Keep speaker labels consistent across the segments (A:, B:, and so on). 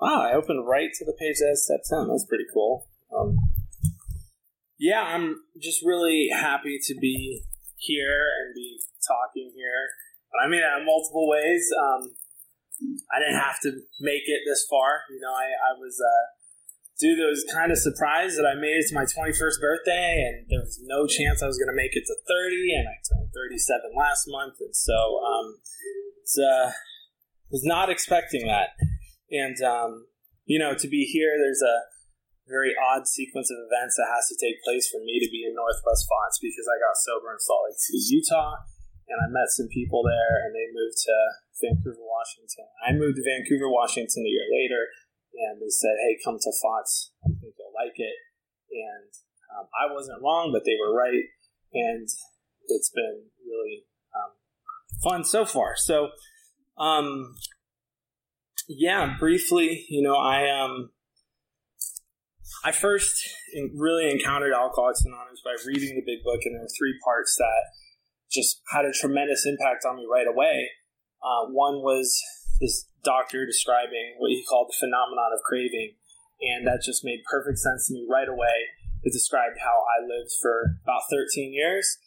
A: wow, I opened right to the page that has step 10. That's pretty cool. Um, yeah, I'm just really happy to be here and be talking here. But I mean, in multiple ways. Um, I didn't have to make it this far. You know, I, I was, uh, dude, I was kind of surprised that I made it to my 21st birthday, and there was no chance I was going to make it to 30, and I turned 37 last month, and so um, it's, uh, was not expecting that. And, um, you know, to be here, there's a very odd sequence of events that has to take place for me to be in Northwest FOTS because I got sober in Salt Lake City, Utah, and I met some people there, and they moved to Vancouver, Washington. I moved to Vancouver, Washington a year later, and they said, "Hey, come to FOTS. I think you'll like it." And um, I wasn't wrong, but they were right, and it's been really um, fun so far. So, um, yeah, briefly, you know, I um, I first really encountered Alcoholics Anonymous by reading the big book, and there were three parts that just had a tremendous impact on me right away. Uh, one was this doctor describing what he called the phenomenon of craving, and that just made perfect sense to me right away. It described how I lived for about 13 years,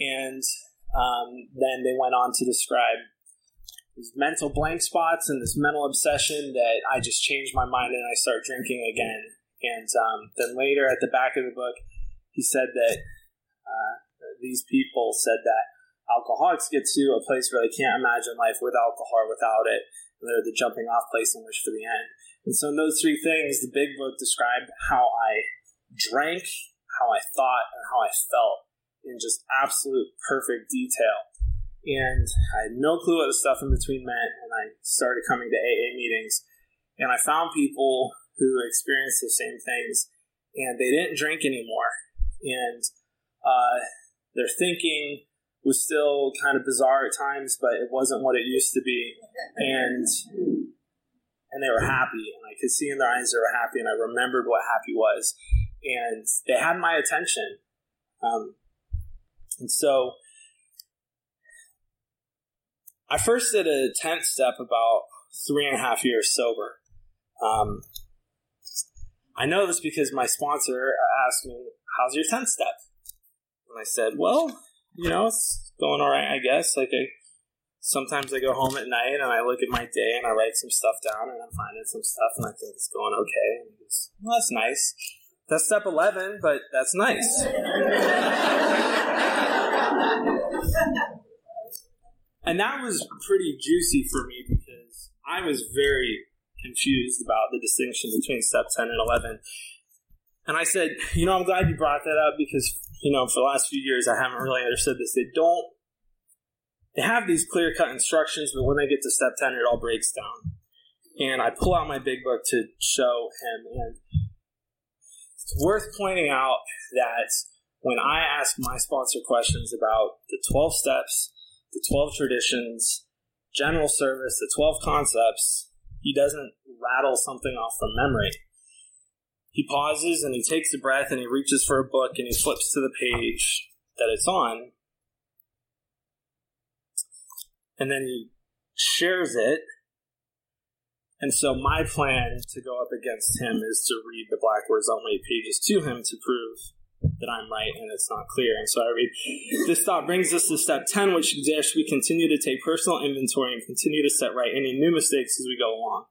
A: and um, then they went on to describe these mental blank spots and this mental obsession that I just changed my mind and I start drinking again. And um, then later at the back of the book, he said that uh, these people said that alcoholics get to a place where they can't imagine life with alcohol or without it. And they're the jumping off place in which for the end. And so in those three things, the big book described how I drank, how I thought, and how I felt in just absolute perfect detail and I had no clue what the stuff in between meant. And I started coming to AA meetings, and I found people who experienced the same things, and they didn't drink anymore, and uh, their thinking was still kind of bizarre at times, but it wasn't what it used to be, and and they were happy, and I could see in their eyes they were happy, and I remembered what happy was, and they had my attention, um, and so I first did a 10th step about three and a half years sober. Um, I know this because my sponsor asked me, How's your 10th step? And I said, Well, you know, it's going all right, I guess. Like, I, sometimes I go home at night and I look at my day and I write some stuff down and I'm finding some stuff and I think it's going okay. Well, that's nice. That's step 11, but that's nice. And that was pretty juicy for me because I was very confused about the distinction between step 10 and 11. And I said, you know, I'm glad you brought that up because, you know, for the last few years, I haven't really understood this. They don't, they have these clear cut instructions, but when they get to step 10, it all breaks down. And I pull out my big book to show him. And it's worth pointing out that when I ask my sponsor questions about the 12 steps the 12 traditions, general service, the 12 concepts, he doesn't rattle something off from memory. He pauses and he takes a breath and he reaches for a book and he flips to the page that it's on. And then he shares it. And so my plan to go up against him is to read the Black Words Only pages to him to prove that I'm right and it's not clear. And so I read, this thought brings us to step 10, which suggests we continue to take personal inventory and continue to set right any new mistakes as we go along.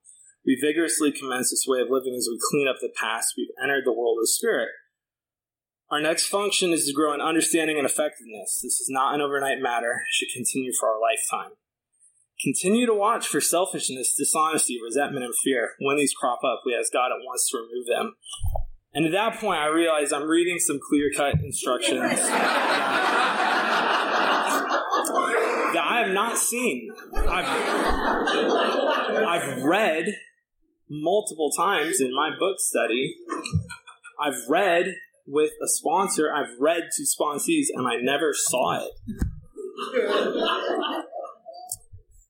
A: We vigorously commence this way of living as we clean up the past. We've entered the world of spirit. Our next function is to grow in understanding and effectiveness. This is not an overnight matter. It should continue for our lifetime. Continue to watch for selfishness, dishonesty, resentment, and fear. When these crop up, we ask God at once to remove them. And at that point, I realized I'm reading some clear cut instructions that I have not seen. I've, I've read multiple times in my book study, I've read with a sponsor, I've read to sponsees, and I never saw it.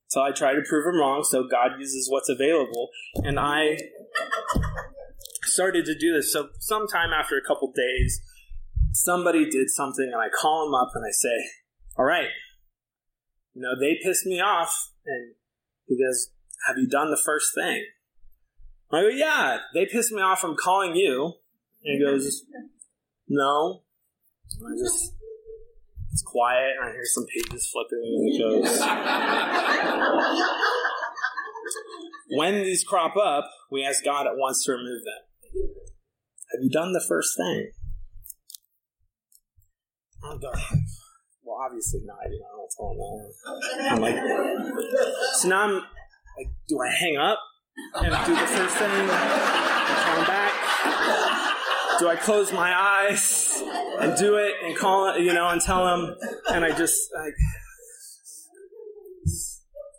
A: so I try to prove him wrong, so God uses what's available. And I started to do this. So sometime after a couple days, somebody did something, and I call him up and I say, All right, you know, they pissed me off. And he goes, Have you done the first thing? I go, Yeah, they pissed me off from calling you. And he mm-hmm. goes, No. And I just, it's quiet, and I hear some pages flipping, and he goes, When these crop up, we ask God at once to remove them. Have you done the first thing? I'm going, well, obviously not. You know, I don't tell him that. I'm like, so now I'm like, do I hang up and do the first thing and come back? Do I close my eyes and do it and call it, you know, and tell him? And I just like,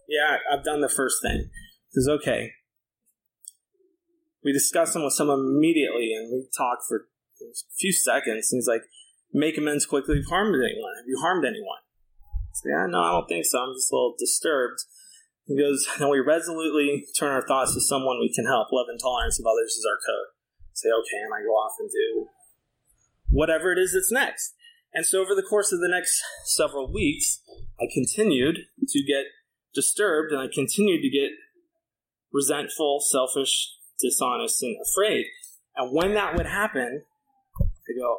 A: yeah, I've done the first thing. Says, okay. We discuss them with someone immediately, and we talk for a few seconds. And he's like, make amends quickly. Have you harmed anyone? Have you harmed anyone? I say, yeah, no, I don't think so. I'm just a little disturbed. He goes, and we resolutely turn our thoughts to someone we can help. Love and tolerance of others is our code. I say, okay, and I go off and do whatever it is that's next. And so over the course of the next several weeks, I continued to get disturbed and I continued to get resentful, selfish, dishonest, and afraid. And when that would happen, I go,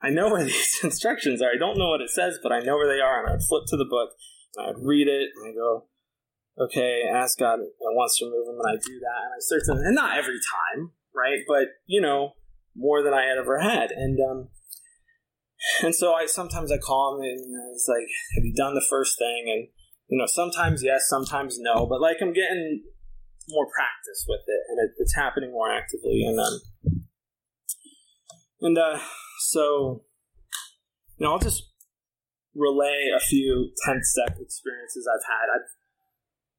A: I know where these instructions are. I don't know what it says, but I know where they are. And I'd flip to the book and I'd read it and I go, okay, ask God wants to remove them. And I do that. And I start to, and not every time, right? But, you know, more than I had ever had. And, um, and so I sometimes I call him and it's like, have you done the first thing? And, you know, sometimes yes, sometimes no, but like I'm getting more practice with it and it, it's happening more actively. And, um, and, uh, so, you know, I'll just relay a few 10 step experiences I've had. I've,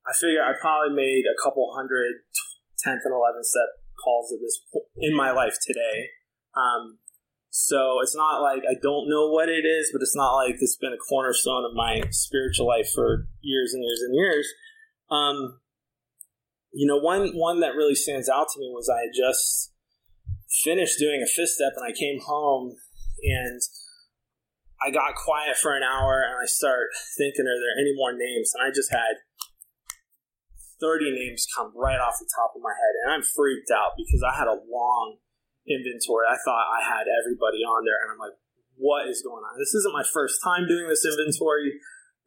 A: I figure I probably made a couple hundred 10th and 11th step calls at this in my life today. Um, so it's not like I don't know what it is, but it's not like it's been a cornerstone of my spiritual life for years and years and years. Um, you know, one one that really stands out to me was I had just finished doing a fifth step and I came home and I got quiet for an hour and I start thinking, are there any more names? And I just had 30 names come right off the top of my head. And I'm freaked out because I had a long inventory. I thought I had everybody on there. And I'm like, what is going on? This isn't my first time doing this inventory.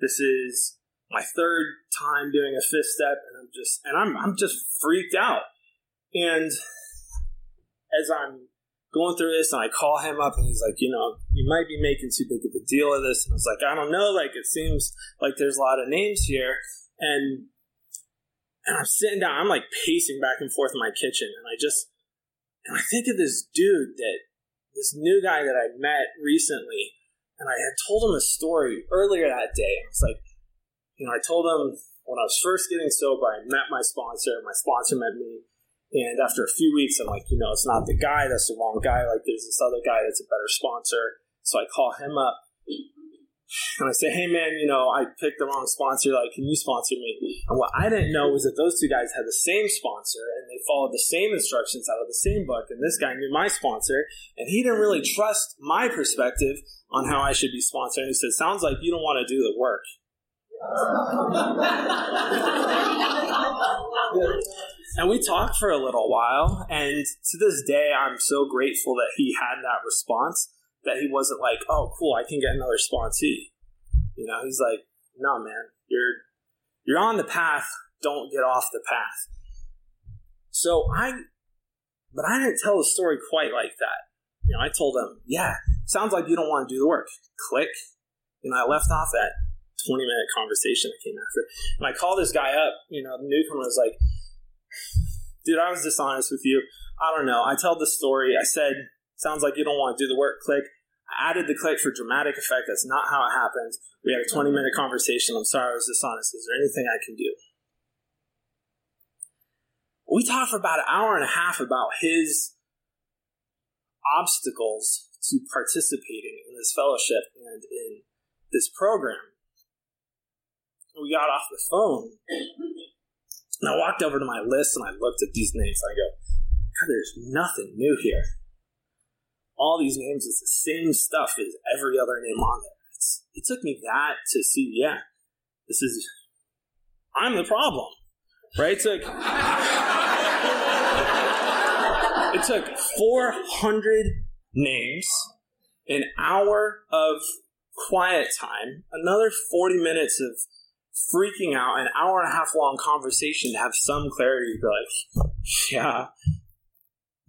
A: This is my third time doing a fifth step. And I'm just, and I'm, I'm just freaked out. And as I'm going through this, and I call him up, and he's like, you know, you might be making too big of a deal of this. And I was like, I don't know. Like, it seems like there's a lot of names here, and and I'm sitting down. I'm like pacing back and forth in my kitchen, and I just and I think of this dude that this new guy that I met recently, and I had told him a story earlier that day. and I was like, you know, I told him when I was first getting sober, I met my sponsor, my sponsor met me. And after a few weeks, I'm like, you know, it's not the guy, that's the wrong guy. Like, there's this other guy that's a better sponsor. So I call him up and I say, hey man, you know, I picked the wrong sponsor. Like, can you sponsor me? And what I didn't know was that those two guys had the same sponsor and they followed the same instructions out of the same book. And this guy knew my sponsor and he didn't really trust my perspective on how I should be sponsoring. He said, sounds like you don't want to do the work. And we talked for a little while, and to this day, I'm so grateful that he had that response. That he wasn't like, "Oh, cool, I can get another sponsee." You know, he's like, "No, man, you're you're on the path. Don't get off the path." So I, but I didn't tell the story quite like that. You know, I told him, "Yeah, sounds like you don't want to do the work." Click. Know, I left off that 20 minute conversation that came after. And I call this guy up, you know, the newcomer was like, dude, I was dishonest with you. I don't know. I tell the story. I said, sounds like you don't want to do the work. Click. I added the click for dramatic effect. That's not how it happens. We had a 20 minute conversation. I'm sorry I was dishonest. Is there anything I can do? We talked for about an hour and a half about his obstacles to participating in this fellowship and in this program. We got off the phone, and I walked over to my list and I looked at these names. And I go, God, there's nothing new here. All these names is the same stuff as every other name on there. It's, it took me that to see, yeah, this is, I'm the problem, right? It took, it took 400 names, an hour of quiet time, another 40 minutes of freaking out, an hour and a half long conversation to have some clarity. Be like, yeah,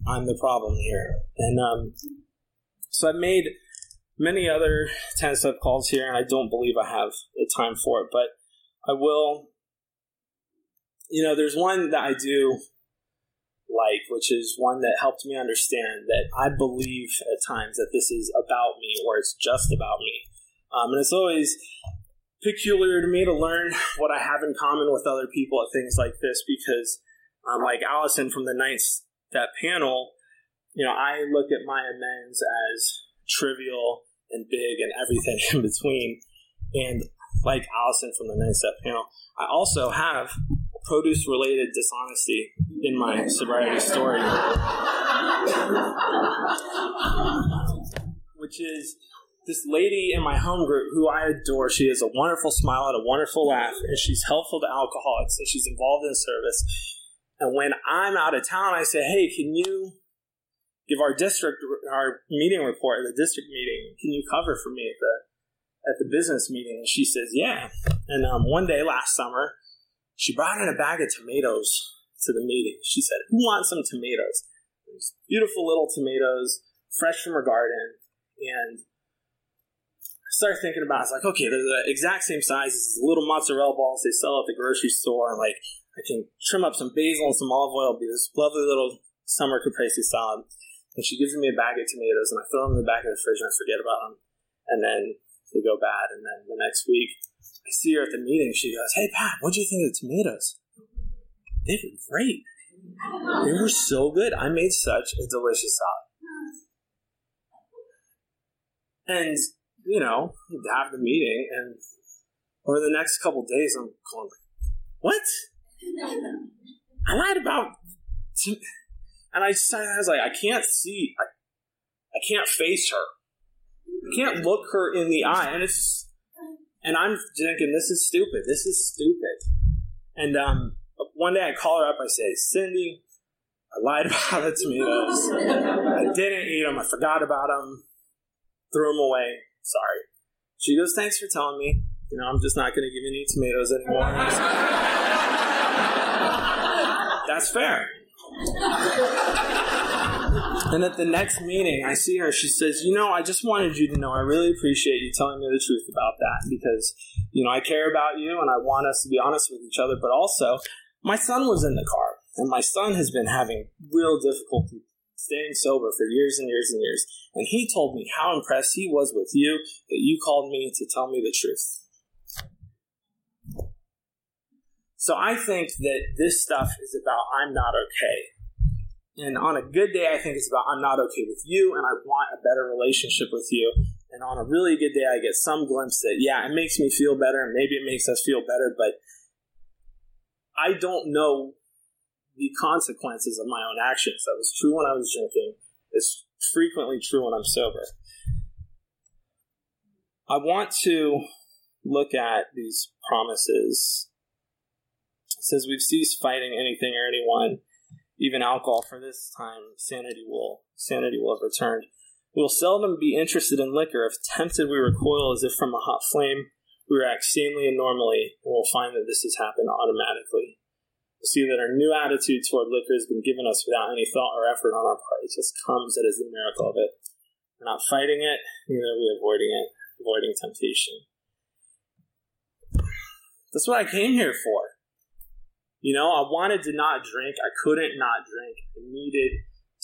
A: I'm the problem here. And um, so I've made many other 10 step calls here, and I don't believe I have the time for it, but I will. You know, there's one that I do like, which is one that helped me understand that I believe at times that this is about me or it's just about me. Um, and it's always peculiar to me to learn what I have in common with other people at things like this because, um, like Allison from the ninth that panel, you know, I look at my amends as trivial and big and everything in between. And like Allison from the ninth step panel, I also have produce related dishonesty in my sobriety story, which is this lady in my home group who I adore. She has a wonderful smile and a wonderful laugh, and she's helpful to alcoholics and she's involved in service. And when I'm out of town, I say, Hey, can you give our district, our meeting report at the district meeting? Can you cover for me at the at the business meeting? And she says, Yeah. And um, one day last summer, she brought in a bag of tomatoes to the meeting. She said, Who wants some tomatoes? Beautiful little tomatoes, fresh from her garden. And started thinking about it. It's like, okay, they're the exact same size as little mozzarella balls they sell at the grocery store. And like, I can trim up some basil and some olive oil, be this lovely little summer caprese salad. And she gives me a bag of tomatoes, and I throw them in the back of the fridge and I forget about them. And then they go bad. And then the next week, I see her at the meeting. She goes, Hey, Pat, what do you think of the tomatoes? They were great. They were so good. I made such a delicious salad. And, you know, have the meeting, and over the next couple days, I'm going, What? I lied about. And I decided, I was like, I can't see, I, I can't face her. I can't look her in the eye. And it's and I'm thinking, this is stupid. This is stupid. And um, one day I call her up. I say, Cindy, I lied about the tomatoes. I didn't eat them. I forgot about them. Threw them away. Sorry. She goes, thanks for telling me. You know, I'm just not going to give you any tomatoes anymore. That's fair. And at the next meeting, I see her. She says, You know, I just wanted you to know I really appreciate you telling me the truth about that because, you know, I care about you and I want us to be honest with each other. But also, my son was in the car, and my son has been having real difficulty staying sober for years and years and years. And he told me how impressed he was with you that you called me to tell me the truth. So I think that this stuff is about I'm not okay. And on a good day, I think it's about I'm not okay with you and I want a better relationship with you. And on a really good day, I get some glimpse that, yeah, it makes me feel better and maybe it makes us feel better, but I don't know the consequences of my own actions. That was true when I was drinking. It's frequently true when I'm sober. I want to look at these promises. It says we've ceased fighting anything or anyone even alcohol for this time sanity will sanity will have returned. We will seldom be interested in liquor. If tempted, we recoil as if from a hot flame. We react sanely and normally, and we'll find that this has happened automatically. See that our new attitude toward liquor has been given us without any thought or effort on our part. It just comes. It is the miracle of it. We're not fighting it, neither are we avoiding it, avoiding temptation. That's what I came here for. You know, I wanted to not drink. I couldn't not drink. I needed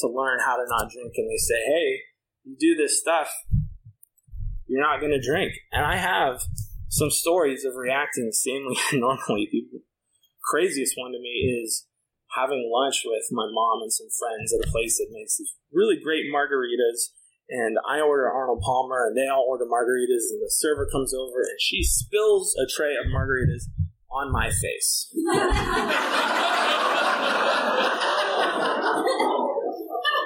A: to learn how to not drink. And they say, hey, you do this stuff, you're not going to drink. And I have some stories of reacting sanely and normally. The craziest one to me is having lunch with my mom and some friends at a place that makes these really great margaritas. And I order Arnold Palmer, and they all order margaritas. And the server comes over, and she spills a tray of margaritas on my face.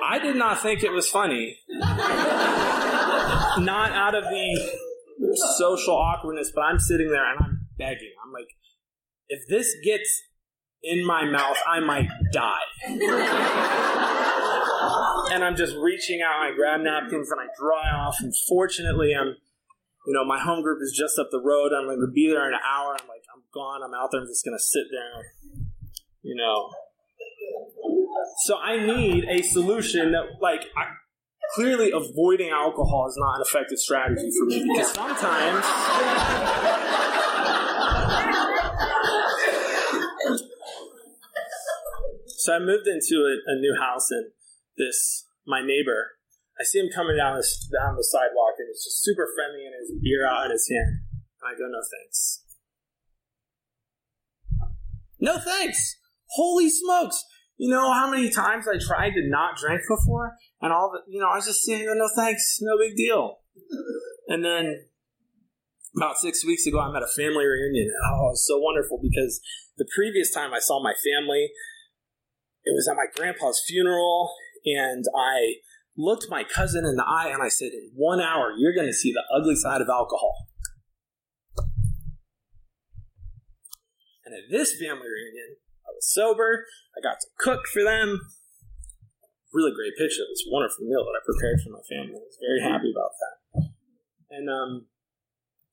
A: I did not think it was funny. Not out of the social awkwardness, but I'm sitting there and I'm begging. I'm like, if this gets in my mouth, I might die. and I'm just reaching out, I grab napkins and I dry off. And fortunately, I'm, you know, my home group is just up the road. I'm going to be there in an hour. I'm like, I'm gone. I'm out there. I'm just going to sit there, you know. So I need a solution that, like, I, clearly avoiding alcohol is not an effective strategy for me because sometimes so I moved into a, a, new house and this my neighbor I see him coming down this down the sidewalk and he's just super friendly and his beer out in his hand. And I go, no thanks. No thanks. Holy smokes. You know how many times I tried to not drink before, and all the, you know, I was just saying, no thanks, no big deal. And then about six weeks ago, I'm at a family reunion. Oh, it was so wonderful because the previous time I saw my family, it was at my grandpa's funeral, and I looked my cousin in the eye and I said, In one hour, you're going to see the ugly side of alcohol. And at this family reunion, I was sober. I got to cook for them. Really great picture of this wonderful meal that I prepared for my family. I was very happy about that. And um,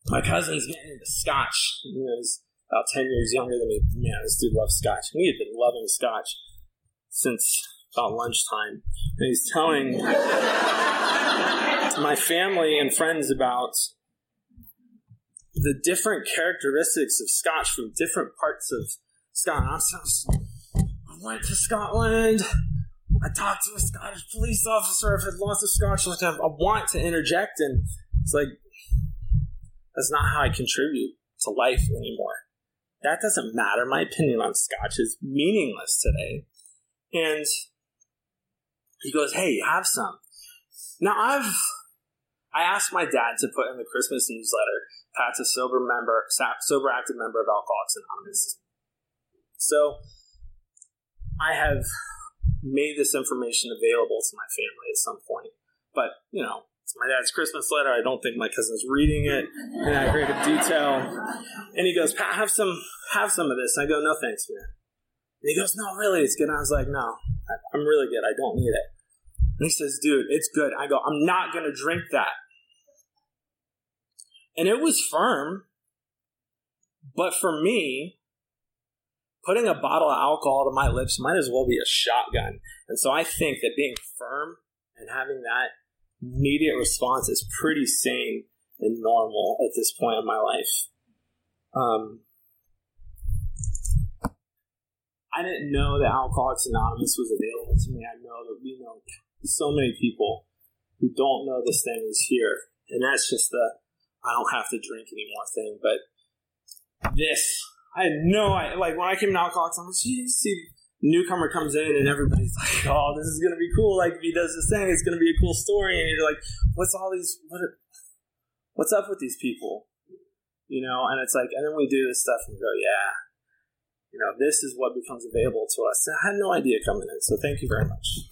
A: my cousin's getting into scotch. Know, he's about 10 years younger than me. Man, this dude loves scotch. We had been loving scotch since about lunchtime. And he's telling my family and friends about the different characteristics of scotch from different parts of Scotland. I went to Scotland. I talked to a Scottish police officer. I've had lots of Scotch. I want to interject, and it's like that's not how I contribute to life anymore. That doesn't matter. My opinion on Scotch is meaningless today. And he goes, "Hey, have some." Now I've I asked my dad to put in the Christmas newsletter. Pat's a sober member, sober active member of Alcoholics Anonymous. So I have made this information available to my family at some point. But, you know, it's my dad's Christmas letter. I don't think my cousin's reading it in that great of detail. And he goes, Pat, have some have some of this. And I go, no thanks, man. He goes, no, really, it's good. And I was like, no, I'm really good. I don't need it. And he says, dude, it's good. I go, I'm not going to drink that. And it was firm. But for me, putting a bottle of alcohol to my lips might as well be a shotgun. And so I think that being firm and having that immediate response is pretty sane and normal at this point in my life. Um, I didn't know that Alcoholics Anonymous was available to me. I know that we know so many people who don't know this thing is here. And that's just the I don't have to drink anymore thing. But this I had no idea. Like when I came to Alcoholics, I'm you see, newcomer comes in and everybody's like, oh, this is gonna be cool. Like if he does this thing, it's gonna be a cool story. And you're like, what's all these? What? Are, what's up with these people? You know, and it's like, and then we do this stuff and go, yeah, you know, this is what becomes available to us. I had no idea coming in, so thank you very much.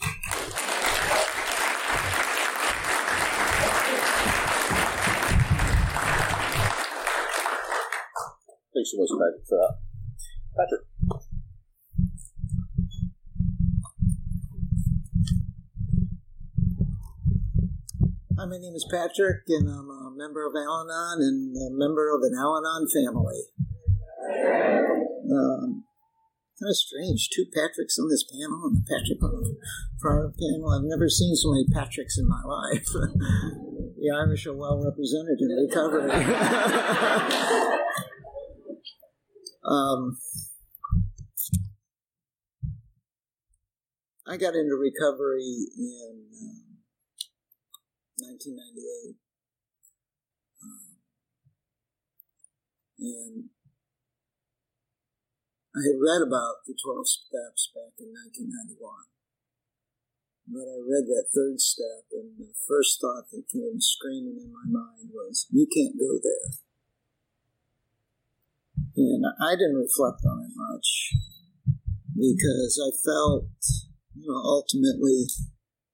B: Thanks so much, Patrick, for that. Patrick.
C: Hi, my name is Patrick, and I'm a member of Al Anon and a member of an Al Anon family. Um, kind of strange. Two Patricks on this panel and a Patrick on the prior panel. I've never seen so many Patricks in my life. the Irish are well represented in recovery. Um, I got into recovery in um, 1998. Um, and I had read about the 12 steps back in 1991. But I read that third step, and the first thought that came screaming in my mind was, You can't go there. And I didn't reflect on it much because I felt, you know, ultimately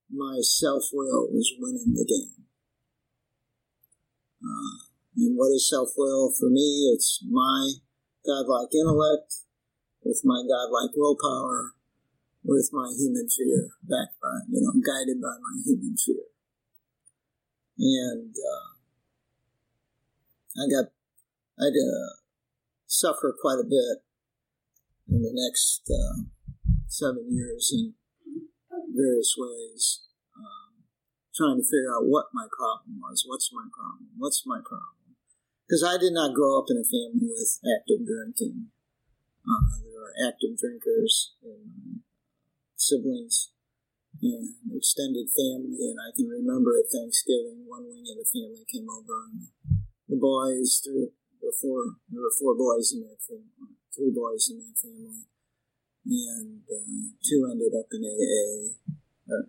C: my self will was winning the game. Uh, and what is self will for me? It's my godlike intellect with my godlike willpower, with my human fear, backed by, you know, guided by my human fear. And uh, I got, I uh, suffer quite a bit in the next uh, seven years in various ways, um, trying to figure out what my problem was. What's my problem? What's my problem? because I did not grow up in a family with active drinking. Uh, there are active drinkers in my siblings and extended family, and I can remember at Thanksgiving, one wing of the family came over, and the boys, three, the four, there were four boys in that family, three boys in that family, and uh, two ended up in AA. Uh,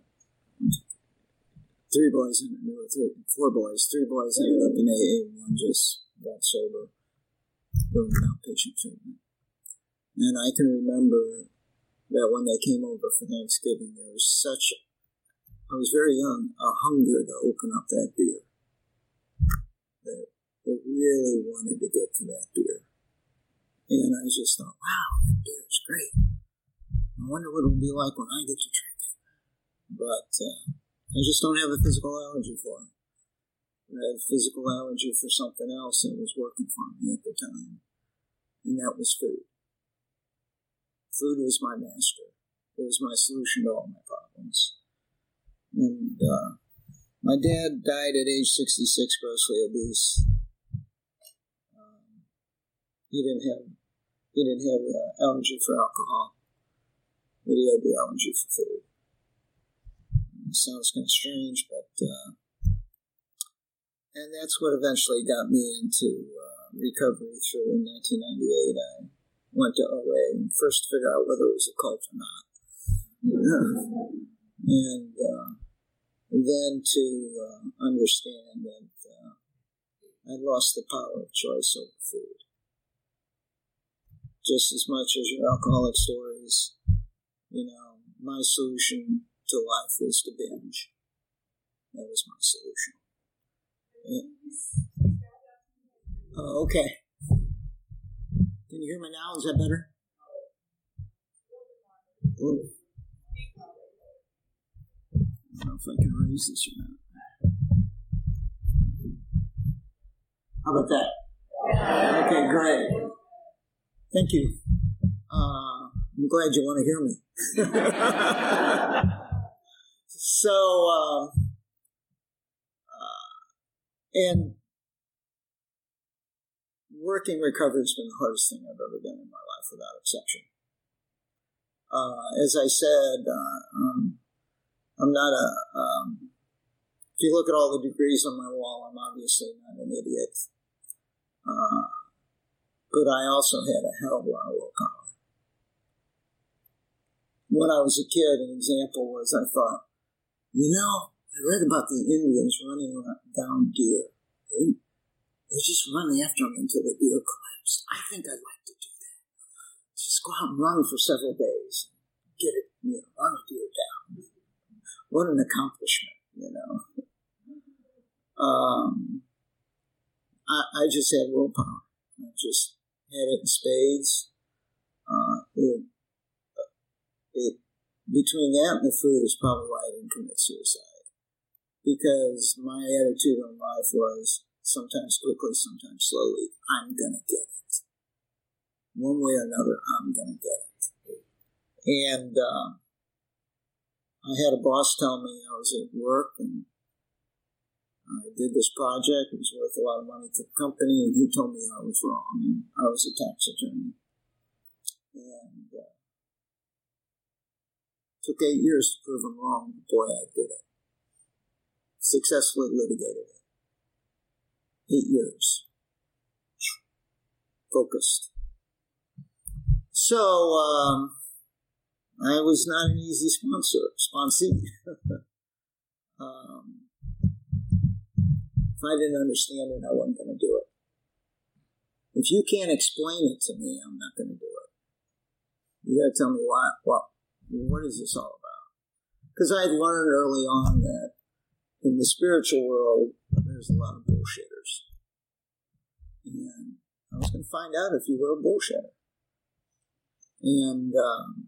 C: three boys, in, there were three, four boys, three boys ended up in AA, one just got sober during outpatient treatment. And I can remember that when they came over for Thanksgiving, there was such, I was very young, a hunger to open up that beer. That they really wanted to get to that beer. And I just thought, wow, that beer is great. I wonder what it'll be like when I get to drink it. But uh, I just don't have a physical allergy for it. I had a physical allergy for something else that was working for me at the time, and that was food. Food was my master. It was my solution to all my problems. And uh, my dad died at age 66, grossly obese. Um, he didn't have he didn't have uh, allergy for alcohol, but he had the allergy for food. It sounds kind of strange, but uh, and that's what eventually got me into uh, recovery through in 1998. I went to OA and first figure out whether it was a cult or not. and uh, then to uh, understand that uh, I lost the power of choice over food. Just as much as your alcoholic stories, you know, my solution to life was to binge. That was my solution. Uh, okay. Can you hear me now? Is that better? Ooh. I don't know if I can raise this or not. How about that? Okay, great. Thank you. Uh, I'm glad you want to hear me. so, uh, and working recovery has been the hardest thing I've ever done in my life, without exception. Uh, as I said, uh, um, I'm not a. Um, if you look at all the degrees on my wall, I'm obviously not an idiot. Uh, but I also had a hell of a lot of willpower. When I was a kid, an example was I thought, you know, I read about the Indians running down deer. They, they just run after them until the deer collapse. I think I'd like to do that. Just go out and run for several days. Get it, you know, run a deer down. What an accomplishment, you know. Um, I, I just had willpower. I just had it in spades. Uh, it, it, between that and the food is probably why I didn't commit suicide because my attitude on life was sometimes quickly, sometimes slowly, I'm going to get it. One way or another, I'm going to get it. And uh, I had a boss tell me I was at work and I did this project. It was worth a lot of money to the company, and he told me I was wrong. And I was a tax attorney. And uh, took eight years to prove him wrong. Boy, I did it successfully litigated it. Eight years. Focused. So um, I was not an easy sponsor, sponsee. um, if I didn't understand it, I wasn't going to do it. If you can't explain it to me, I'm not going to do it. You got to tell me why. What? What is this all about? Because I learned early on that in the spiritual world, there's a lot of bullshitters, and I was going to find out if you were a bullshitter. And um,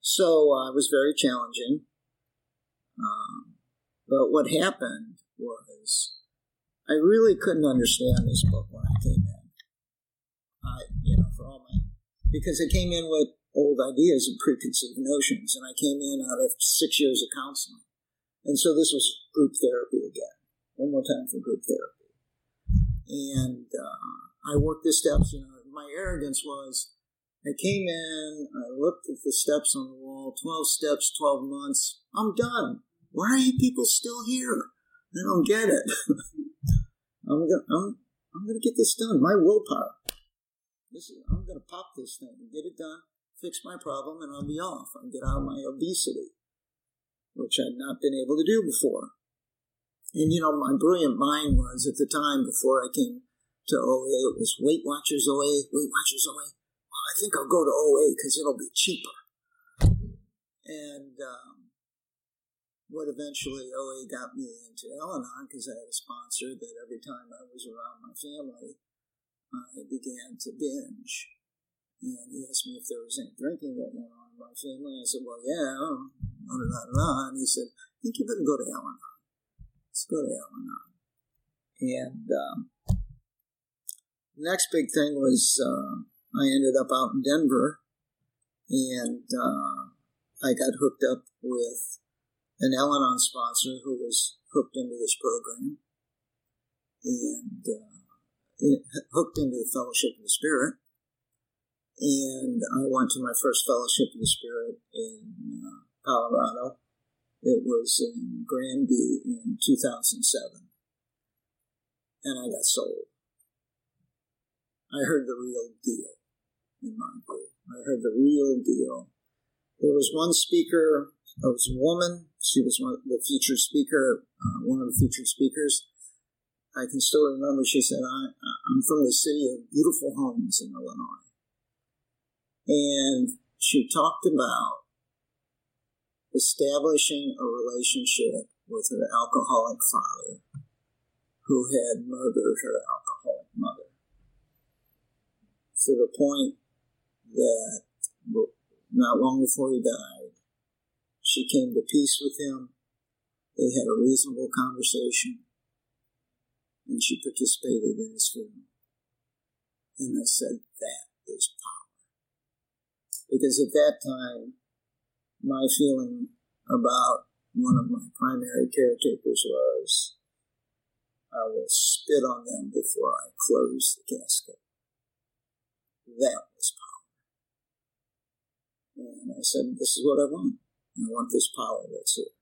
C: so uh, it was very challenging. Um, but what happened was I really couldn't understand this book when I came in. I, you know, for all my, because I came in with old ideas and preconceived notions, and I came in out of six years of counseling. And so this was group therapy again. One more time for group therapy. And uh, I worked the steps, you know, my arrogance was I came in, I looked at the steps on the wall, 12 steps, 12 months. I'm done. Why are you people still here? I don't get it. I'm gonna, I'm, I'm gonna get this done. My willpower. This is, I'm gonna pop this thing and get it done, fix my problem, and I'll be off. I'll get out of my obesity, which I'd not been able to do before. And you know, my brilliant mind was at the time before I came to OA, it was Weight Watchers OA, Weight Watchers OA. Well, I think I'll go to OA because it'll be cheaper. And um, what eventually OA got me into Al Anon because I had a sponsor that every time I was around my family, I began to binge. And he asked me if there was any drinking that went on in my family. I said, well, yeah, blah. And he said, I think you better go to Al Anon. Let's go to Al Anon. And um, the next big thing was uh, I ended up out in Denver, and uh, I got hooked up with an Al Anon sponsor who was hooked into this program, and uh, hooked into the Fellowship of the Spirit. And I went to my first Fellowship of the Spirit in uh, Colorado. It was in Granby in 2007. And I got sold. I heard the real deal in my view. I heard the real deal. There was one speaker, it was a woman, she was one of the featured speaker, uh, one of the featured speakers. I can still remember she said, I, I'm from the city of beautiful homes in Illinois. And she talked about establishing a relationship with her alcoholic father who had murdered her alcoholic mother to the point that not long before he died, she came to peace with him. They had a reasonable conversation, and she participated in his funeral. And I said, that is power. Because at that time, my feeling about one of my primary caretakers was, I will spit on them before I close the casket. That was power. And I said, This is what I want. I want this power that's here.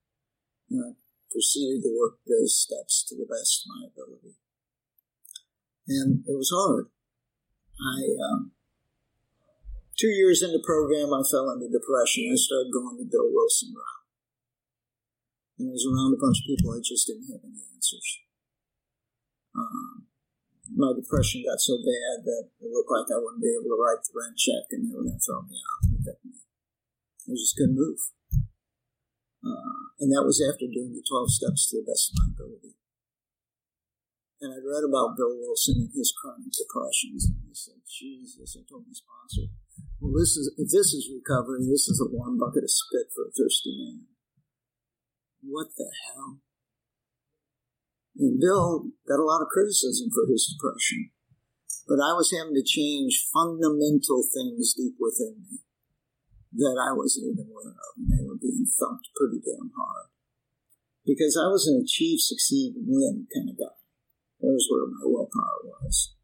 C: And I proceeded to work those steps to the best of my ability. And it was hard. I, um, two years into the program, I fell into depression. I started going the Bill Wilson route. And I was around a bunch of people I just didn't have any answers. Um, my depression got so bad that it looked like I wouldn't be able to write the rent check and they were going to throw me out. I just couldn't move. Uh, and that was after doing the 12 steps to the best of my ability. And I'd read about Bill Wilson and his chronic depressions, and I said, Jesus, I told my sponsor, well, this is, if this is recovery, this is a warm bucket of spit for a thirsty man. What the hell? And Bill got a lot of criticism for his depression. But I was having to change fundamental things deep within me that I wasn't even aware of, and they were being thumped pretty damn hard. Because I was an achieve, succeed, win kind of guy. That was where my willpower was.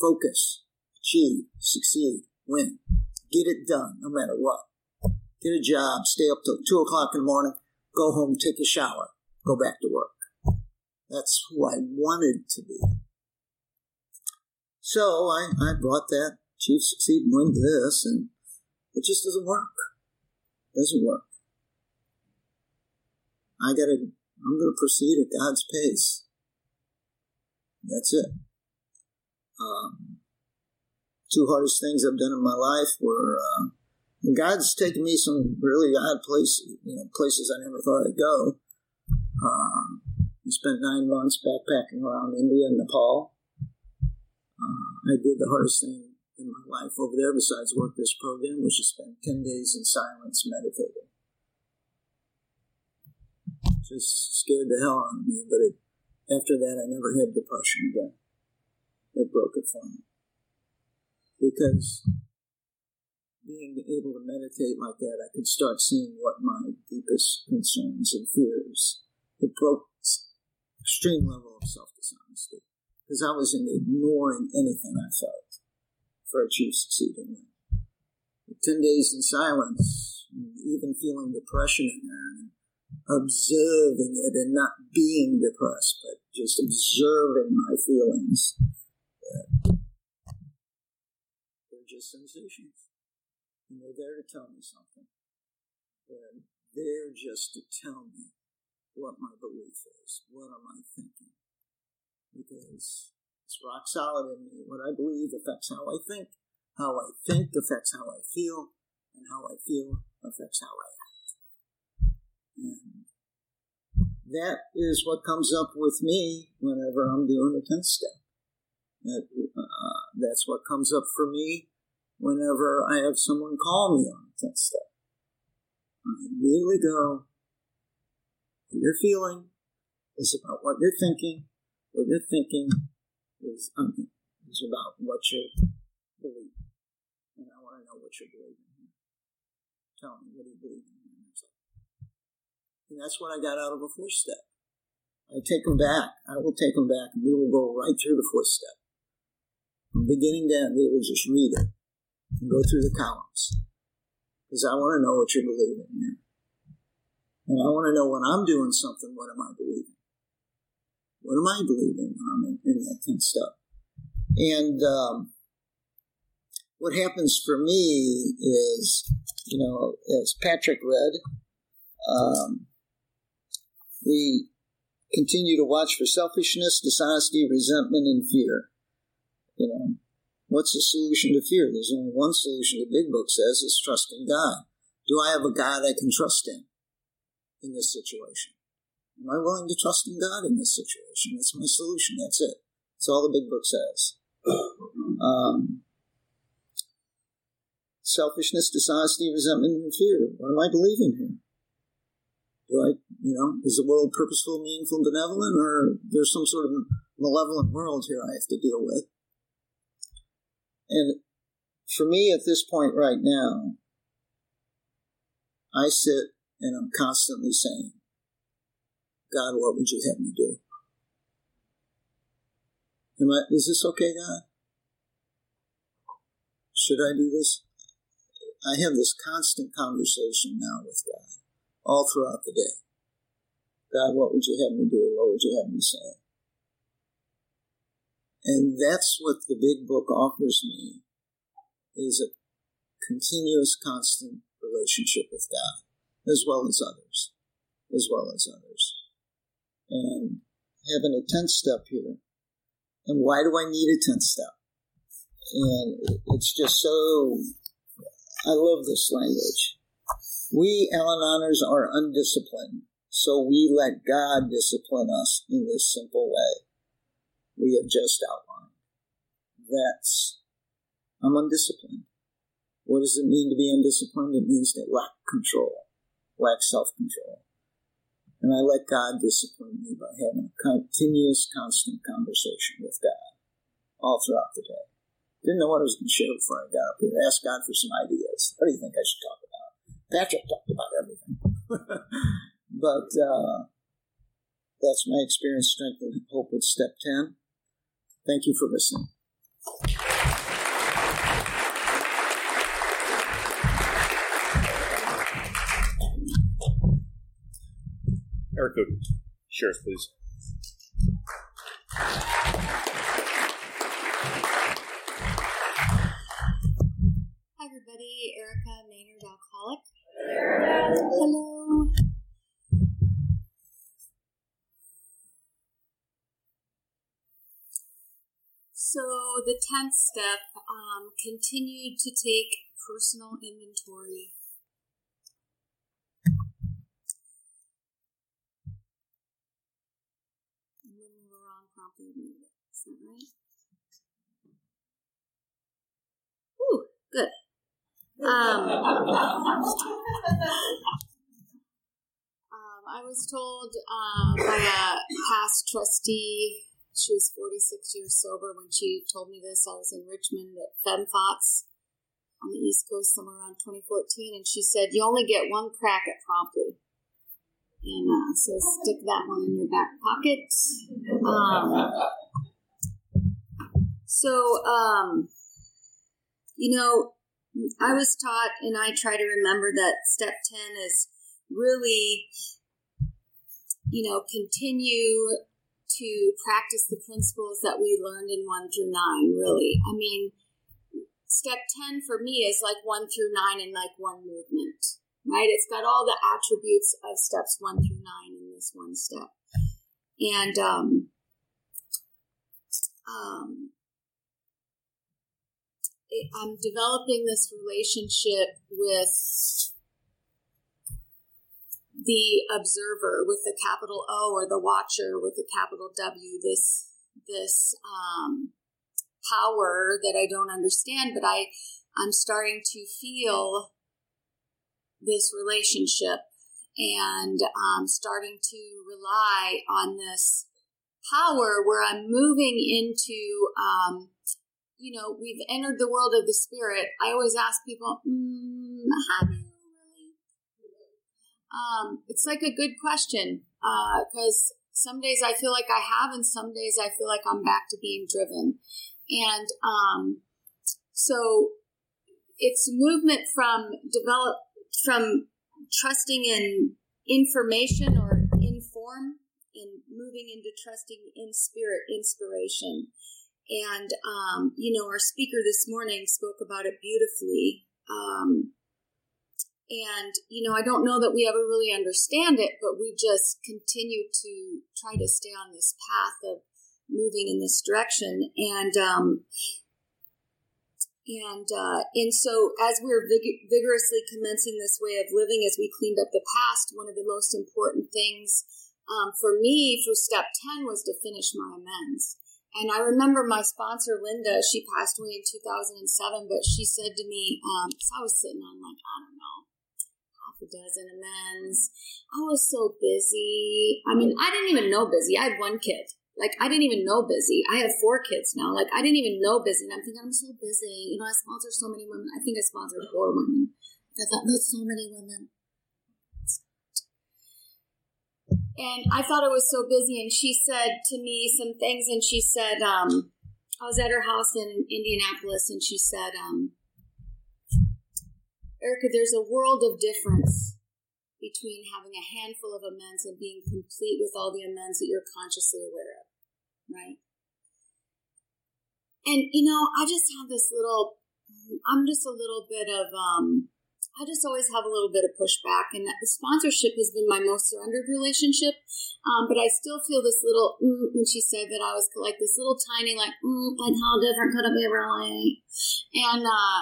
C: Focus, achieve, succeed, win. Get it done, no matter what. Get a job, stay up till two o'clock in the morning, go home, take a shower, go back to work. That's who I wanted to be. So I, I brought that achieve, succeed, win this, and it just doesn't work. It doesn't work. I gotta, I'm gonna proceed at God's pace. That's it. Um, two hardest things I've done in my life were, uh, and God's taken me some really odd places, you know, places I never thought I'd go. Um, I spent nine months backpacking around India and Nepal. Uh, I did the hardest thing in my life over there besides work this program, which is spend 10 days in silence meditating. Just scared the hell out of me, but it, after that, I never had depression again. It broke it for me. Because being able to meditate like that, I could start seeing what my deepest concerns and fears. It broke extreme level of self dishonesty because I was ignoring anything I felt for succeed, and. Ten days in silence, even feeling depression in there, observing it and not being depressed, but just observing my feelings. Uh, they're just sensations. And they're there to tell me something. They're there just to tell me what my belief is. What am I thinking? Because it's rock solid in me. What I believe affects how I think. How I think affects how I feel. And how I feel affects how I act. That is what comes up with me whenever I'm doing a 10 step. That, uh, that's what comes up for me whenever I have someone call me on a 10 step. I immediately go, what you're feeling is about what you're thinking. What you're thinking is, um, is about what you're believing. And I want to know what you're believing. Tell me, what do you believe? And that's what I got out of a fourth step. I take them back. I will take them back, and we will go right through the fourth step. From beginning to end, we will just read it and go through the columns. Because I want to know what you're believing here. And I want to know when I'm doing something, what am I believing? What am I believing when I'm in, in that 10 step? And um, what happens for me is, you know, as Patrick read, um, we continue to watch for selfishness, dishonesty, resentment, and fear. You know, what's the solution to fear? There's only one solution. The big book says is trust in God. Do I have a God I can trust in in this situation? Am I willing to trust in God in this situation? That's my solution. That's it. That's all the big book says. Um, selfishness, dishonesty, resentment, and fear. What am I believing here? Do I, you know, is the world purposeful, meaningful, benevolent, or there's some sort of malevolent world here I have to deal with? And for me at this point right now, I sit and I'm constantly saying, God, what would you have me do? Am I, is this okay, God? Should I do this? I have this constant conversation now with God all throughout the day. God, what would you have me do? What would you have me say? And that's what the big book offers me is a continuous, constant relationship with God, as well as others, as well as others. And having a 10th step here. And why do I need a 10th step? And it's just so, I love this language. We Al-Anoners are undisciplined, so we let God discipline us in this simple way we have just outlined. That's, I'm undisciplined. What does it mean to be undisciplined? It means to lack control, lack self control. And I let God discipline me by having a continuous, constant conversation with God all throughout the day. Didn't know what I was going to share before I got up here. Ask God for some ideas. What do you think I should talk about? Patrick talked about everything. But uh, that's my experience, strength, and hope with step 10. Thank you for listening.
B: Eric Odin, please. Hi, everybody. Erica Maynard, alcoholic. Hello.
D: Tenth step, um, continue to take personal inventory. Wrong, that right? Ooh, good. Um, um, I was told uh, by a past trustee, she was 46 years sober when she told me this. I was in Richmond at FOTS on the East Coast somewhere around 2014, and she said, You only get one crack at promptly. And uh, so stick that one in your back pocket. Um, so, um, you know, I was taught, and I try to remember that step 10 is really, you know, continue to practice the principles that we learned in 1 through 9, really. I mean, step 10 for me is like 1 through 9 in like one movement, right? It's got all the attributes of steps 1 through 9 in this one step. And, um, um, I'm developing this relationship with the observer with the capital O or the watcher with the capital W. This this um, power that I don't understand, but I I'm starting to feel this relationship and I'm starting to rely on this power where I'm moving into um, you know, we've entered the world of the spirit. I always ask people, mm? Um, it's like a good question because uh, some days I feel like I have, and some days I feel like I'm back to being driven. And um, so it's movement from develop from trusting in information or inform in moving into trusting in spirit inspiration and, um, you know, our speaker this morning spoke about it beautifully. Um, and, you know, I don't know that we ever really understand it, but we just continue to try to stay on this path of moving in this direction. And, um, and uh, and so as we're vig- vigorously commencing this way of living, as we cleaned up the past, one of the most important things um, for me for step ten was to finish my amends. And I remember my sponsor, Linda, she passed away in 2007, but she said to me, um, I was sitting on like, I don't know, dozen amends. I was so busy. I mean, I didn't even know busy. I had one kid. Like, I didn't even know busy. I have four kids now. Like, I didn't even know busy. And I'm thinking, I'm so busy. You know, I sponsor so many women. I think I sponsored four women. I thought, that's so many women. And I thought I was so busy. And she said to me some things. And she said, um, I was at her house in Indianapolis, and she said, um, Erica, there's a world of difference between having a handful of amends and being complete with all the amends that you're consciously aware of, right? And, you know, I just have this little, I'm just a little bit of, um, I just always have a little bit of pushback, and the sponsorship has been my most surrendered relationship. Um, but I still feel this little mm, when she said that I was like this little tiny like mm, like how different could it be really? And uh,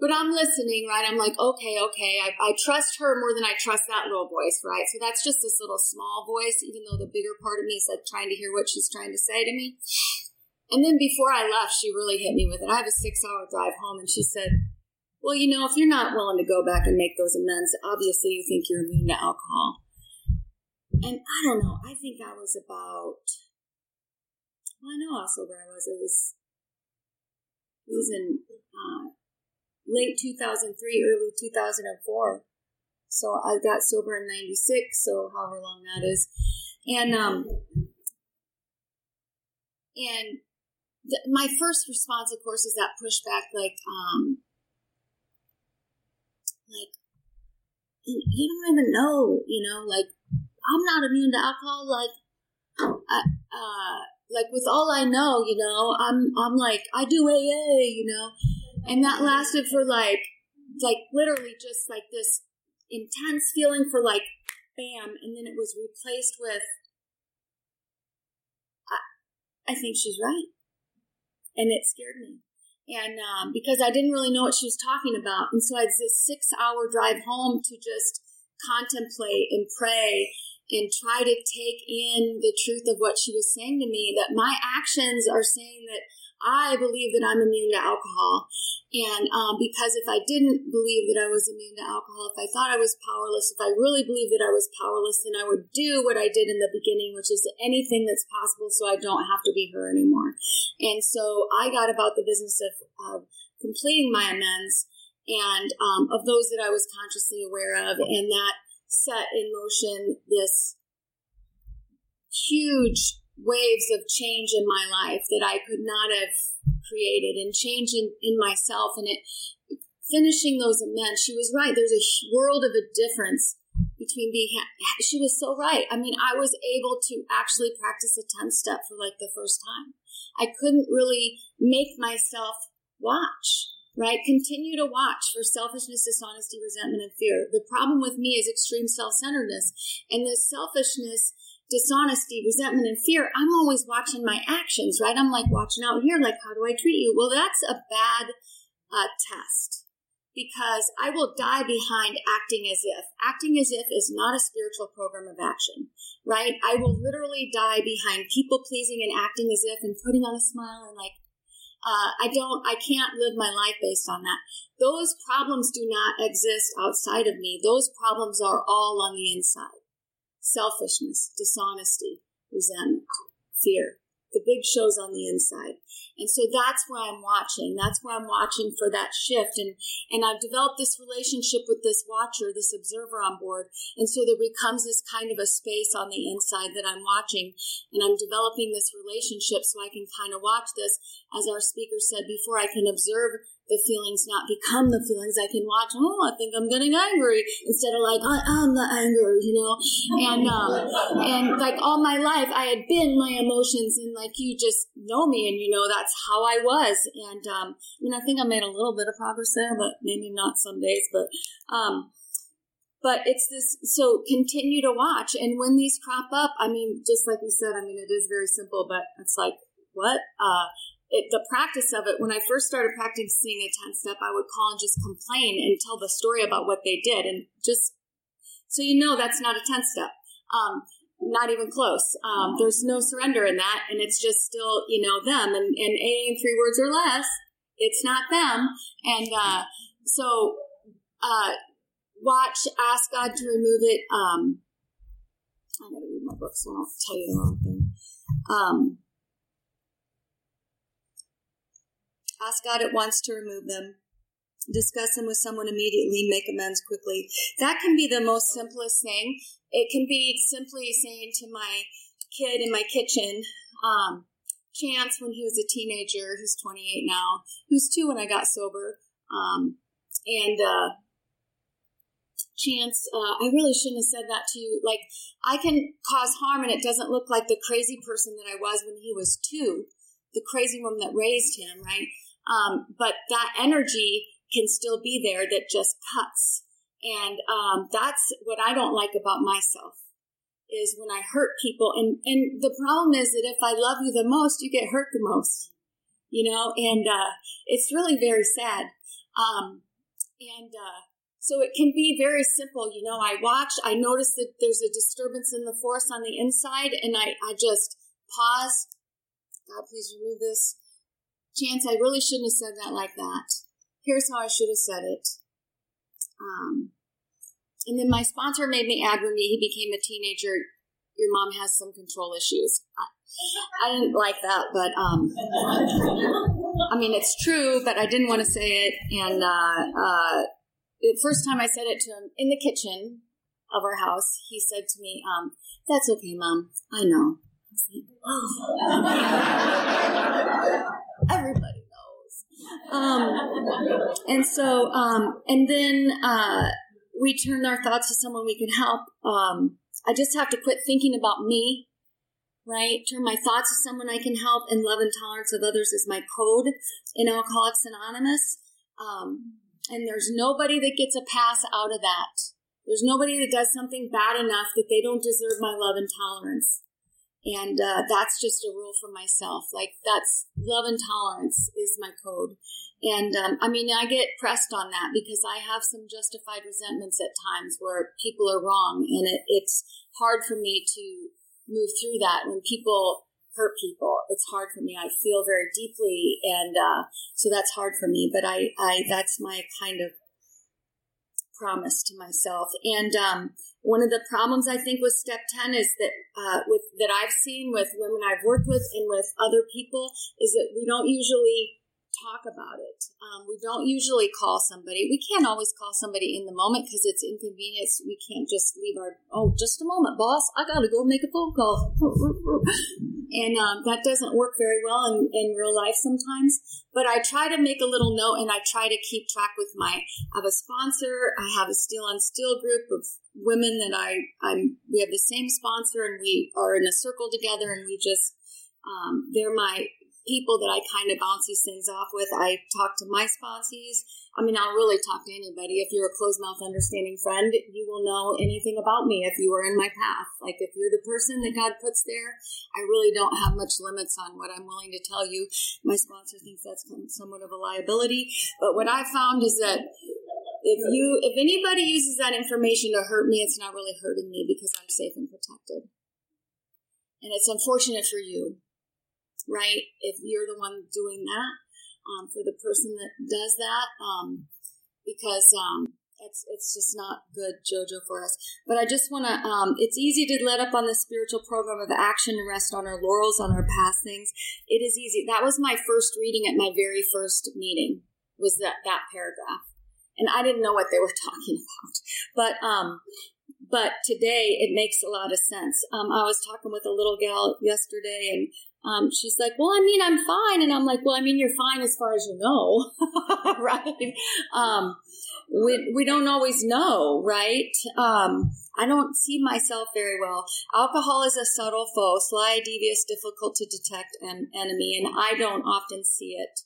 D: but I'm listening, right? I'm like, okay, okay. I, I trust her more than I trust that little voice, right? So that's just this little small voice, even though the bigger part of me is like trying to hear what she's trying to say to me. And then before I left, she really hit me with it. I have a six hour drive home, and she said, well, you know, if you're not willing to go back and make those amends, obviously you think you're immune to alcohol. And I don't know, I think I was about, well, I know how sober I was. It was, it was in uh, late 2003, early 2004. So I got sober in 96, so however long that is. And, um, and th- my first response, of course, is that pushback, like, um, like you don't even know, you know, like I'm not immune to alcohol. Like, I, uh, like with all I know, you know, I'm I'm like I do AA, you know, and that lasted for like like literally just like this intense feeling for like bam, and then it was replaced with I, I think she's right. and it scared me. And um, because I didn't really know what she was talking about, and so I had this six-hour drive home to just contemplate and pray and try to take in the truth of what she was saying to me. That my actions are saying that I believe that I'm immune to alcohol. And um, because if I didn't believe that I was immune to alcohol, if I thought I was powerless, if I really believed that I was powerless, then I would do what I did in the beginning, which is anything that's possible so I don't have to be her anymore. And so I got about the business of, of completing my amends and um, of those that I was consciously aware of. And that set in motion this huge waves of change in my life that I could not have created and change in, in myself. And it, finishing those amends, she was right. There's a world of a difference between being, she was so right. I mean, I was able to actually practice a 10 step for like the first time. I couldn't really make myself watch right? Continue to watch for selfishness, dishonesty, resentment, and fear. The problem with me is extreme self centeredness. And this selfishness dishonesty, resentment, and fear, I'm always watching my actions, right? I'm like watching out here, like, how do I treat you? Well, that's a bad uh, test because I will die behind acting as if. Acting as if is not a spiritual program of action, right? I will literally die behind people pleasing and acting as if and putting on a smile and like, uh, I don't, I can't live my life based on that. Those problems do not exist outside of me. Those problems are all on the inside selfishness, dishonesty, resentment, fear. The big show's on the inside. And so that's why I'm watching. That's why I'm watching for that shift. And, and I've developed this relationship with this watcher, this observer on board. And so there becomes this kind of a space on the inside that I'm watching. And I'm developing this relationship so I can kind of watch this. As our speaker said before, I can observe the feelings not become the feelings. I can watch, oh, I think I'm getting angry instead of like, I am the anger, you know? And, um, and like all my life, I had been my emotions and like you just know me and you know that's how I was. And, um, I mean, I think I made a little bit of progress there, but maybe not some days, but, um, but it's this so continue to watch and when these crop up i mean just like you said i mean it is very simple but it's like what uh it, the practice of it, when I first started practicing a 10 step, I would call and just complain and tell the story about what they did. And just so you know, that's not a 10 step. Um, not even close. Um, there's no surrender in that. And it's just still, you know, them and, and A in three words or less. It's not them. And, uh, so, uh, watch, ask God to remove it. Um, I gotta read my book so I don't tell you the wrong thing. Um, Ask God at once to remove them. Discuss them with someone immediately. Make amends quickly. That can be the most simplest thing. It can be simply saying to my kid in my kitchen, um, Chance, when he was a teenager, he's 28 now. He was two when I got sober. Um, and, uh, Chance, uh, I really shouldn't have said that to you. Like, I can cause harm and it doesn't look like the crazy person that I was when he was two, the crazy woman that raised him, right? Um, but that energy can still be there that just cuts. And um, that's what I don't like about myself is when I hurt people. And, and the problem is that if I love you the most, you get hurt the most, you know, and uh, it's really very sad. Um, and uh, so it can be very simple. You know, I watch, I notice that there's a disturbance in the force on the inside, and I, I just pause. God, please remove this. Chance, I really shouldn't have said that like that. Here's how I should have said it. Um, and then my sponsor made me add when he became a teenager, your mom has some control issues. I, I didn't like that, but um, I mean, it's true, but I didn't want to say it. And uh, uh, the first time I said it to him in the kitchen of our house, he said to me, um, That's okay, mom. I know. Was everybody knows. Um, and so, um, and then uh, we turn our thoughts to someone we can help. Um, I just have to quit thinking about me, right? Turn my thoughts to someone I can help, and love and tolerance of others is my code in Alcoholics Anonymous. Um, and there's nobody that gets a pass out of that. There's nobody that does something bad enough that they don't deserve my love and tolerance. And uh, that's just a rule for myself. Like that's love and tolerance is my code. And um, I mean, I get pressed on that because I have some justified resentments at times where people are wrong, and it, it's hard for me to move through that when people hurt people. It's hard for me. I feel very deeply, and uh, so that's hard for me. But I, I that's my kind of promise to myself. And um, one of the problems I think with step ten is that uh, with that I've seen with women I've worked with and with other people is that we don't usually talk about it. Um, we don't usually call somebody. We can't always call somebody in the moment because it's inconvenience. We can't just leave our, oh, just a moment, boss. I got to go make a phone call. and um, that doesn't work very well in, in real life sometimes. But I try to make a little note and I try to keep track with my, I have a sponsor. I have a Steel on Steel group of women that I, I'm, we have the same sponsor and we are in a circle together and we just, um, they're my people that I kind of bounce these things off with. I talk to my sponsees. I mean, I'll really talk to anybody. If you're a closed mouth understanding friend, you will know anything about me if you are in my path. Like if you're the person that God puts there, I really don't have much limits on what I'm willing to tell you. My sponsor thinks that's somewhat of a liability. But what I found is that if you if anybody uses that information to hurt me, it's not really hurting me because I'm safe and protected. And it's unfortunate for you right? If you're the one doing that, um, for the person that does that, um, because um, it's it's just not good, Jojo, for us. But I just want to. Um, it's easy to let up on the spiritual program of action and rest on our laurels on our past things. It is easy. That was my first reading at my very first meeting. Was that that paragraph? And I didn't know what they were talking about, but um, but today it makes a lot of sense. Um, I was talking with a little gal yesterday, and um, she's like, well, I mean, I'm fine. And I'm like, well, I mean, you're fine as far as you know, right? Um, we, we don't always know, right? Um, I don't see myself very well. Alcohol is a subtle foe, sly, devious, difficult to detect an enemy, and I don't often see it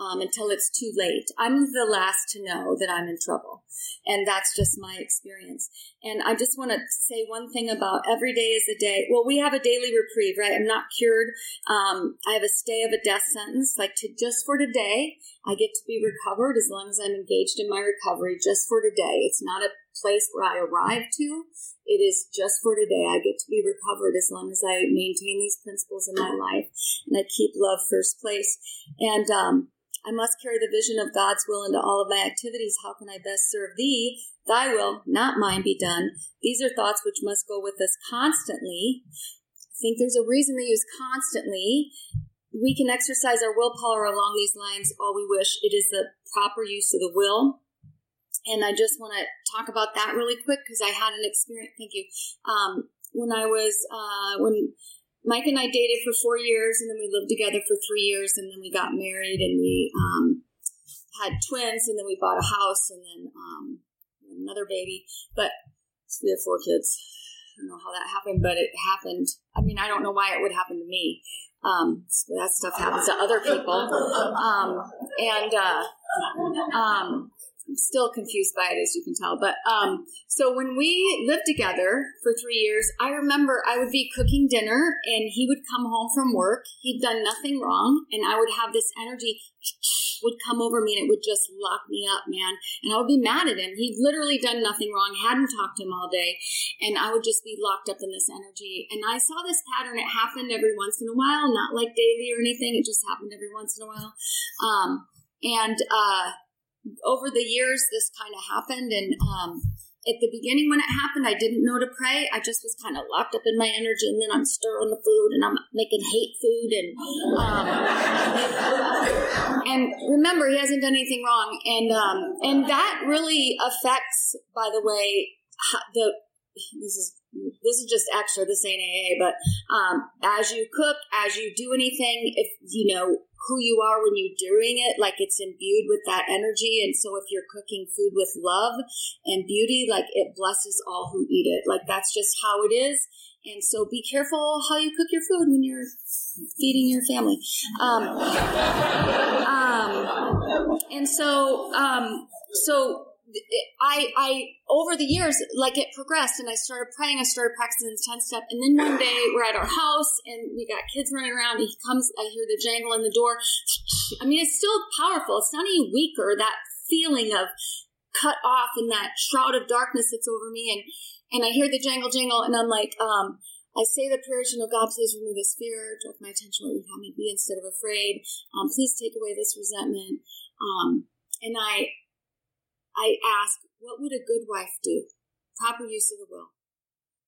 D: um, until it's too late. I'm the last to know that I'm in trouble. And that's just my experience. And I just want to say one thing about every day is a day. Well, we have a daily reprieve, right? I'm not cured. Um, I have a stay of a death sentence, like to just for today. I get to be recovered as long as I'm engaged in my recovery just for today. It's not a place where I arrive to. It is just for today. I get to be recovered as long as I maintain these principles in my life and I keep love first place. And, um, I must carry the vision of God's will into all of my activities. How can I best serve thee? Thy will, not mine, be done. These are thoughts which must go with us constantly. I think there's a reason they use constantly. We can exercise our willpower along these lines all we wish. It is the proper use of the will. And I just want to talk about that really quick because I had an experience. Thank you. Um, when I was, uh, when Mike and I dated for four years, and then we lived together for three years, and then we got married, and we um, had twins, and then we bought a house, and then um, another baby. But so we have four kids. I don't know how that happened, but it happened. I mean, I don't know why it would happen to me. Um, so that stuff happens to other people. Um, and uh, um, Still confused by it, as you can tell. But um, so when we lived together for three years, I remember I would be cooking dinner, and he would come home from work. He'd done nothing wrong, and I would have this energy would come over me, and it would just lock me up, man. And I would be mad at him. He'd literally done nothing wrong, hadn't talked to him all day, and I would just be locked up in this energy. And I saw this pattern. It happened every once in a while, not like daily or anything. It just happened every once in a while. Um, and uh, over the years, this kind of happened. And um, at the beginning, when it happened, I didn't know to pray. I just was kind of locked up in my energy. And then I'm stirring the food and I'm making hate food. And um, and remember, he hasn't done anything wrong. And um, and that really affects, by the way, the this is this is just extra. This ain't AA, but um, as you cook, as you do anything, if you know who you are when you're doing it, like it's imbued with that energy. And so if you're cooking food with love and beauty, like it blesses all who eat it. Like that's just how it is. And so be careful how you cook your food when you're feeding your family. Um, um, and so, um, so I, I, over the years, like it progressed and I started praying, I started practicing the 10 step. And then one day we're at our house and we got kids running around. And he comes, I hear the jangle in the door. I mean, it's still powerful. It's not any weaker, that feeling of cut off and that shroud of darkness that's over me. And, and I hear the jangle jangle and I'm like, um, I say the prayers, you know, God, please remove this fear, direct my attention where you have me be instead of afraid. Um, please take away this resentment. Um, and I, I ask, what would a good wife do? Proper use of the will.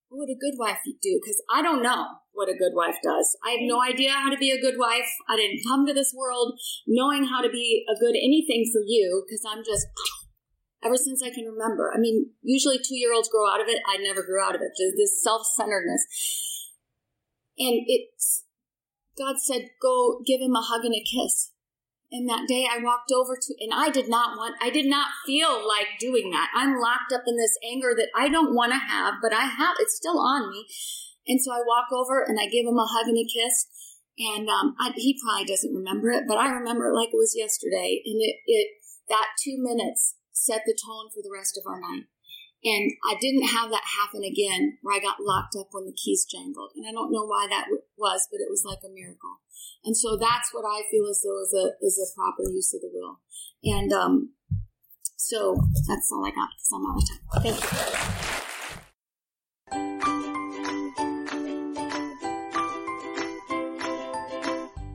D: What would a good wife do? Because I don't know what a good wife does. I have no idea how to be a good wife. I didn't come to this world knowing how to be a good anything for you because I'm just ever since I can remember. I mean, usually two year olds grow out of it. I never grew out of it. Just this self centeredness. And it's, God said, go give him a hug and a kiss. And that day I walked over to, and I did not want, I did not feel like doing that. I'm locked up in this anger that I don't want to have, but I have, it's still on me. And so I walk over and I give him a hug and a kiss. And um, I, he probably doesn't remember it, but I remember it like it was yesterday. And it, it, that two minutes set the tone for the rest of our night. And I didn't have that happen again where I got locked up when the keys jangled. And I don't know why that was, but it was like a miracle. And so that's what I feel as though is a, is a proper use of the will. And, um, so that's all I got because I'm out of time. Thank you.